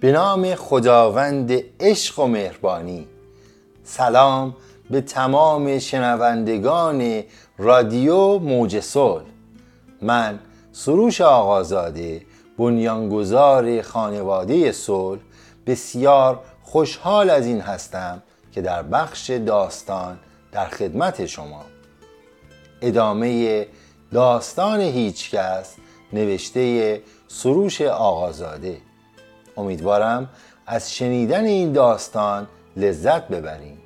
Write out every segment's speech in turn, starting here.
به نام خداوند عشق و مهربانی. سلام به تمام شنوندگان رادیو موج صلح. من سروش آقازاده بنیانگذار خانواده صلح. بسیار خوشحال از این هستم که در بخش داستان در خدمت شما. ادامه داستان هیچکس نوشته سروش آقازاده. امیدوارم از شنیدن این داستان لذت ببریم.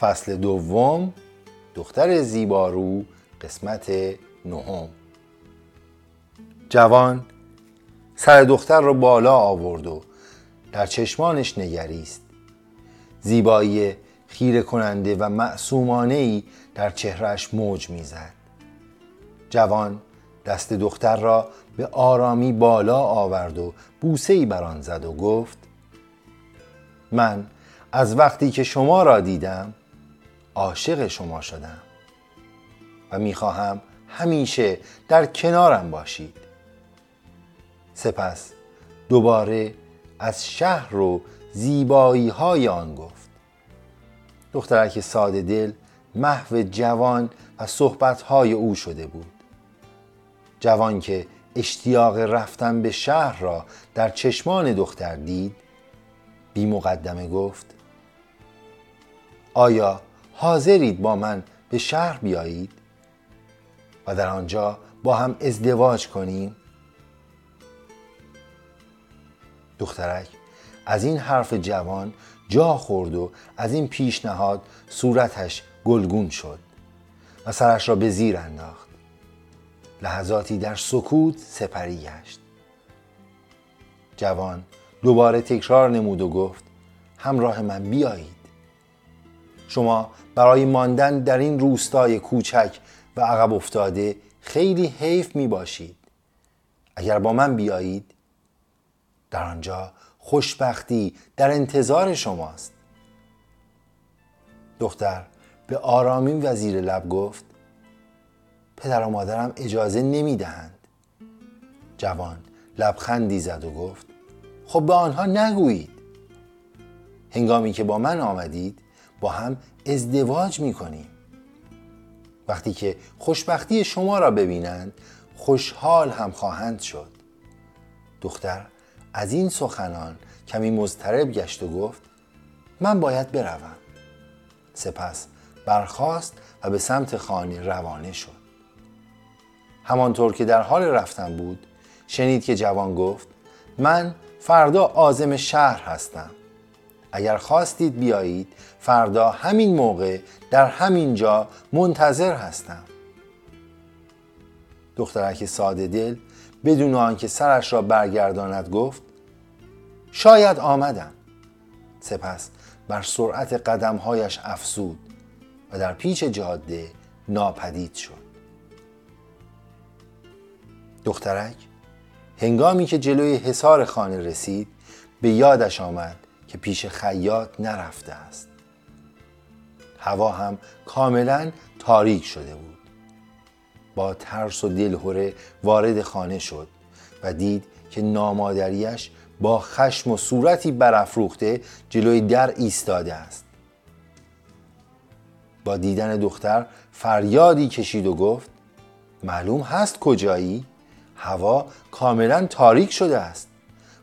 فصل دوم دختر زیبارو قسمت نهم. جوان سر دختر رو بالا آورد و در چشمانش نگریست. زیبایی خیره کننده و معصومانه ای در چهرش موج می‌زد. جوان دست دختر را به آرامی بالا آورد و بوسه ای بر آن زد و گفت من از وقتی که شما را دیدم عاشق شما شدم و می‌خواهم همیشه در کنارم باشید. سپس دوباره از شهر و زیبایی های آن گفت دخترک ساده دل محو جوان و صحبت های او شده بود. جوان که اشتیاق رفتن به شهر را در چشمان دختر دید بی مقدمه گفت آیا حاضرید با من به شهر بیایید؟ و در آنجا با هم ازدواج کنیم؟ دخترک از این حرف جوان جا خورد و از این پیشنهاد صورتش گلگون شد و سرش را به زیر انداخت. لحظاتی در سکوت سپری گشت. جوان دوباره تکرار نمود و گفت همراه من بیایید. شما برای ماندن در این روستای کوچک و عقب افتاده خیلی حیف می باشید. اگر با من بیایید در آنجا خوشبختی در انتظار شماست. دختر به آرامی و زیر لب گفت پدر و مادرم اجازه نمی‌دهند. جوان لبخندی زد و گفت خب به آنها نگویید. هنگامی که با من آمدید با هم ازدواج می کنیم وقتی که خوشبختی شما را ببینند خوشحال هم خواهند شد. دختر از این سخنان کمی مضطرب گشت و گفت من باید بروم. سپس برخاست و به سمت خانه روانه شد. همانطور که در حال رفتن بود شنید که جوان گفت من فردا آزم شهر هستم. اگر خواستید بیایید فردا همین موقع در همین جا منتظر هستم. دخترک ساده دل بدون آنکه سرش را برگرداند گفت شاید آمدم. سپس بر سرعت قدمهایش افسود و در پیچ جاده ناپدید شد. دخترک. هنگامی که جلوی حصار خانه رسید به یادش آمد که پیش خیاط نرفته است. هوا هم کاملا تاریک شده بود. با ترس و دلهوره وارد خانه شد و دید که نامادریش با خشم و صورتی برافروخته جلوی در ایستاده است. با دیدن دختر فریادی کشید و گفت معلوم هست کجایی؟ هوا کاملا تاریک شده است.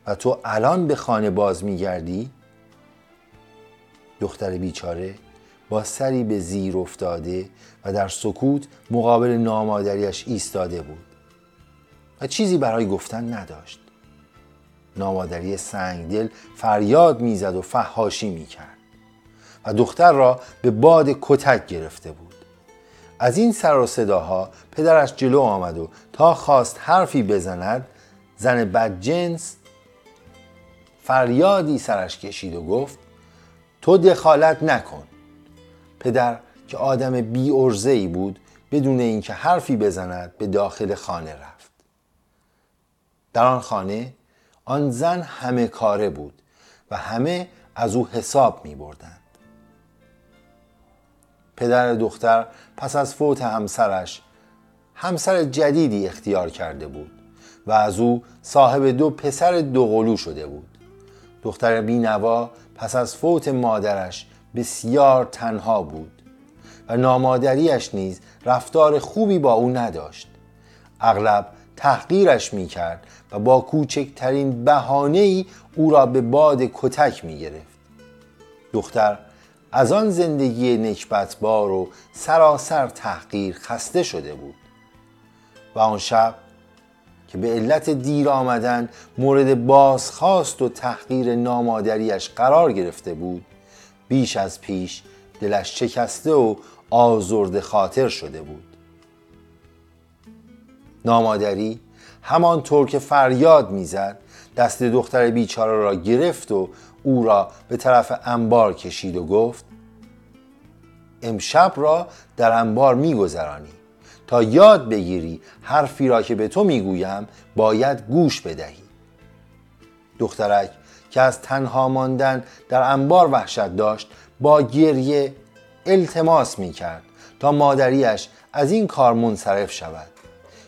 و تو الان به خانه باز میگردی؟ دختر بیچاره با سری به زیر افتاده و در سکوت مقابل نامادریش ایستاده بود. و چیزی برای گفتن نداشت. نامادری سنگدل فریاد می‌زد و فحاشی می‌کرد. و دختر را به باد کتک گرفته بود. از این سر و صداها پدرش جلو آمد و تا خواست حرفی بزند زن بدجنس فریادی سرش کشید و گفت تو دخالت نکن پدر که آدم بی ای بود بدون اینکه حرفی بزند به داخل خانه رفت در آن خانه آن زن همه کاره بود و همه از او حساب می بردند. پدر دختر پس از فوت همسرش همسر جدیدی اختیار کرده بود و از او صاحب دو پسر دوقلو شده بود دختر بینوا پس از فوت مادرش بسیار تنها بود و نامادریش نیز رفتار خوبی با او نداشت اغلب تحقیرش می کرد و با کوچکترین بهانه ای او را به باد کتک می گرفت. دختر از آن زندگی نکبتبار و سراسر تحقیر خسته شده بود. و آن شب که به علت دیر آمدن مورد بازخواست و تحقیر نامادریش قرار گرفته بود بیش از پیش دلش شکسته و آزرد خاطر شده بود. نامادری همانطور که فریاد می‌زد دست دختر بیچاره را گرفت و او را به طرف انبار کشید و گفت امشب را در انبار میگذرانی. تا یاد بگیری حرفی را که به تو می‌گویم باید گوش بدهی. دخترک که از تنها ماندن در انبار وحشت داشت با گریه التماس می‌کرد تا مادریش از این کار منصرف شود.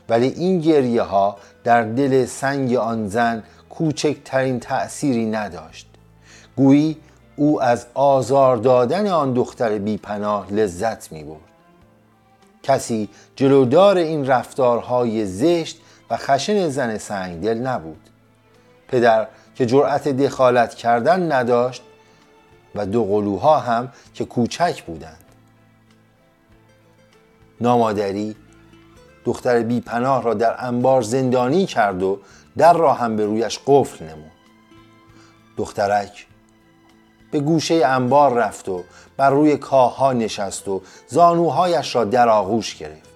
ولی این گریه ها در دل سنگ آن زن کوچکترین تأثیری نداشت. گویی او از آزار دادن آن دختر بیپناه لذت می برد کسی جلودار این رفتارهای زشت و خشن زن سنگدل نبود. پدر که جرأت دخالت کردن نداشت و دو قلوها هم که کوچک بودند. نامادری دختر بی پناه را در انبار زندانی کرد و در را هم به رویش قفل نمود. دخترک به گوشه انبار رفت و بر روی کاهها نشست و زانوهایش را در آغوش گرفت.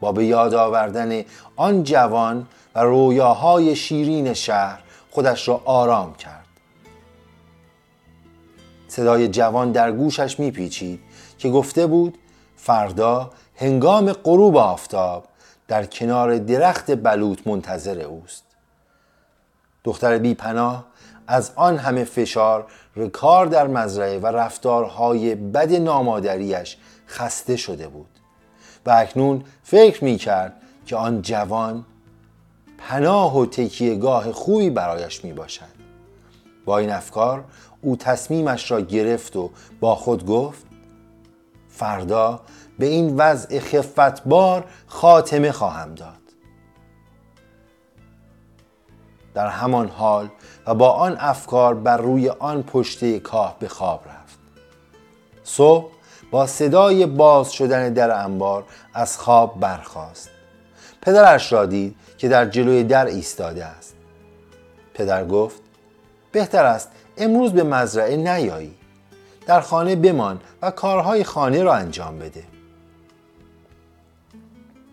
با به یاد آوردن آن جوان و رویاهای شیرین شهر خودش را آرام کرد. صدای جوان در گوشش میپیچید که گفته بود فردا هنگام غروب آفتاب در کنار درخت بلوط منتظر اوست. دختر بی پناه از آن همه فشار رکار در مزرعه و رفتارهای بد نامادریش خسته شده بود. و اکنون فکر می کرد که آن جوان پناه و تکیهگاه خوبی برایش می باشد با این افکار او تصمیمش را گرفت و با خود گفت فردا به این وضع خفتبار خاتمه خواهم داد. در همان حال و با آن افکار بر روی آن پشته کاه به خواب رفت. صبح با صدای باز شدن در انبار از خواب برخاست. پدرش را دید که در جلوی در ایستاده است. پدر گفت بهتر است امروز به مزرعه نیایی. در خانه بمان و کارهای خانه را انجام بده.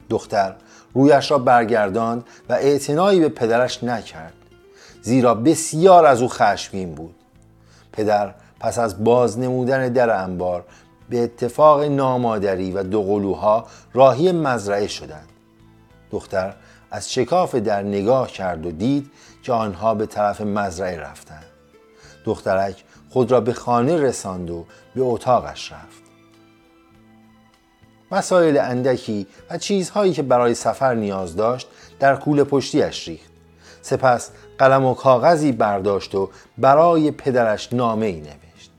دختر رویش را برگرداند و اعتنایی به پدرش نکرد. زیرا بسیار از او خشمگین بود. پدر پس از باز نمودن در انبار به اتفاق نامادری و دوقلوها راهی مزرعه شدند. دختر از شکاف در نگاه کرد و دید که آنها به طرف مزرعه رفتند. دخترک خود را به خانه رساند و به اتاقش رفت. مسائل اندکی و چیزهایی که برای سفر نیاز داشت در کوله پشتیش ریخت. سپس قلم و کاغذی برداشت و برای پدرش نامه ای نوشت.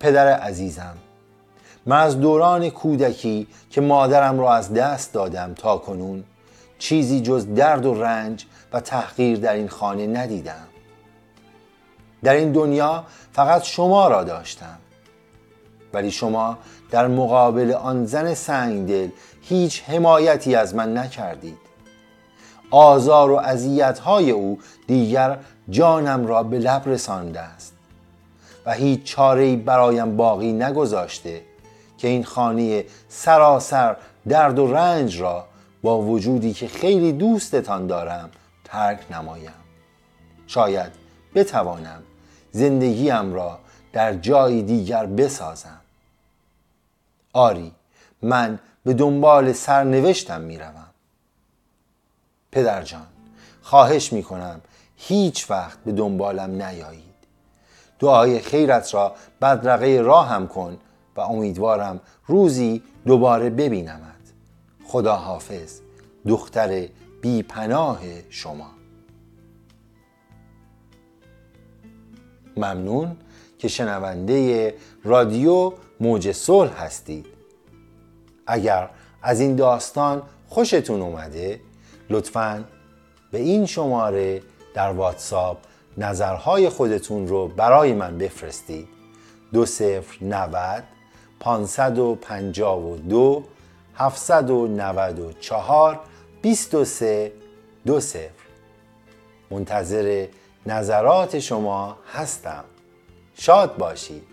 پدر عزیزم من از دوران کودکی که مادرم را از دست دادم تا کنون چیزی جز درد و رنج و تحقیر در این خانه ندیدم. در این دنیا فقط شما را داشتم. ولی شما در مقابل آن زن سنگدل هیچ حمایتی از من نکردید. آزار و های او دیگر جانم را به لب رسانده است و هیچ چاره برایم باقی نگذاشته که این خانه سراسر درد و رنج را با وجودی که خیلی دوستتان دارم ترک نمایم. شاید بتوانم زندگیم را در جای دیگر بسازم. آری من به دنبال سرنوشتم می‌روم. پدر جان خواهش می‌کنم هیچ وقت به دنبالم نیایید. دعای خیرت را بدرقه راهم کن و امیدوارم روزی دوباره ببینمت. خدا حافظ دختر بی پناه شما. ممنون که شنونده رادیو موج صلح هستید. اگر از این داستان خوشتون اومده لطفاً به این شماره در واتساپ نظرهای خودتون رو برای من بفرستید. دو صفر نود پانصد و پنجاه و دو هفتصد و نود و چهار بیست و سه دو صفر. منتظر نظرات شما هستم. شاد باشید.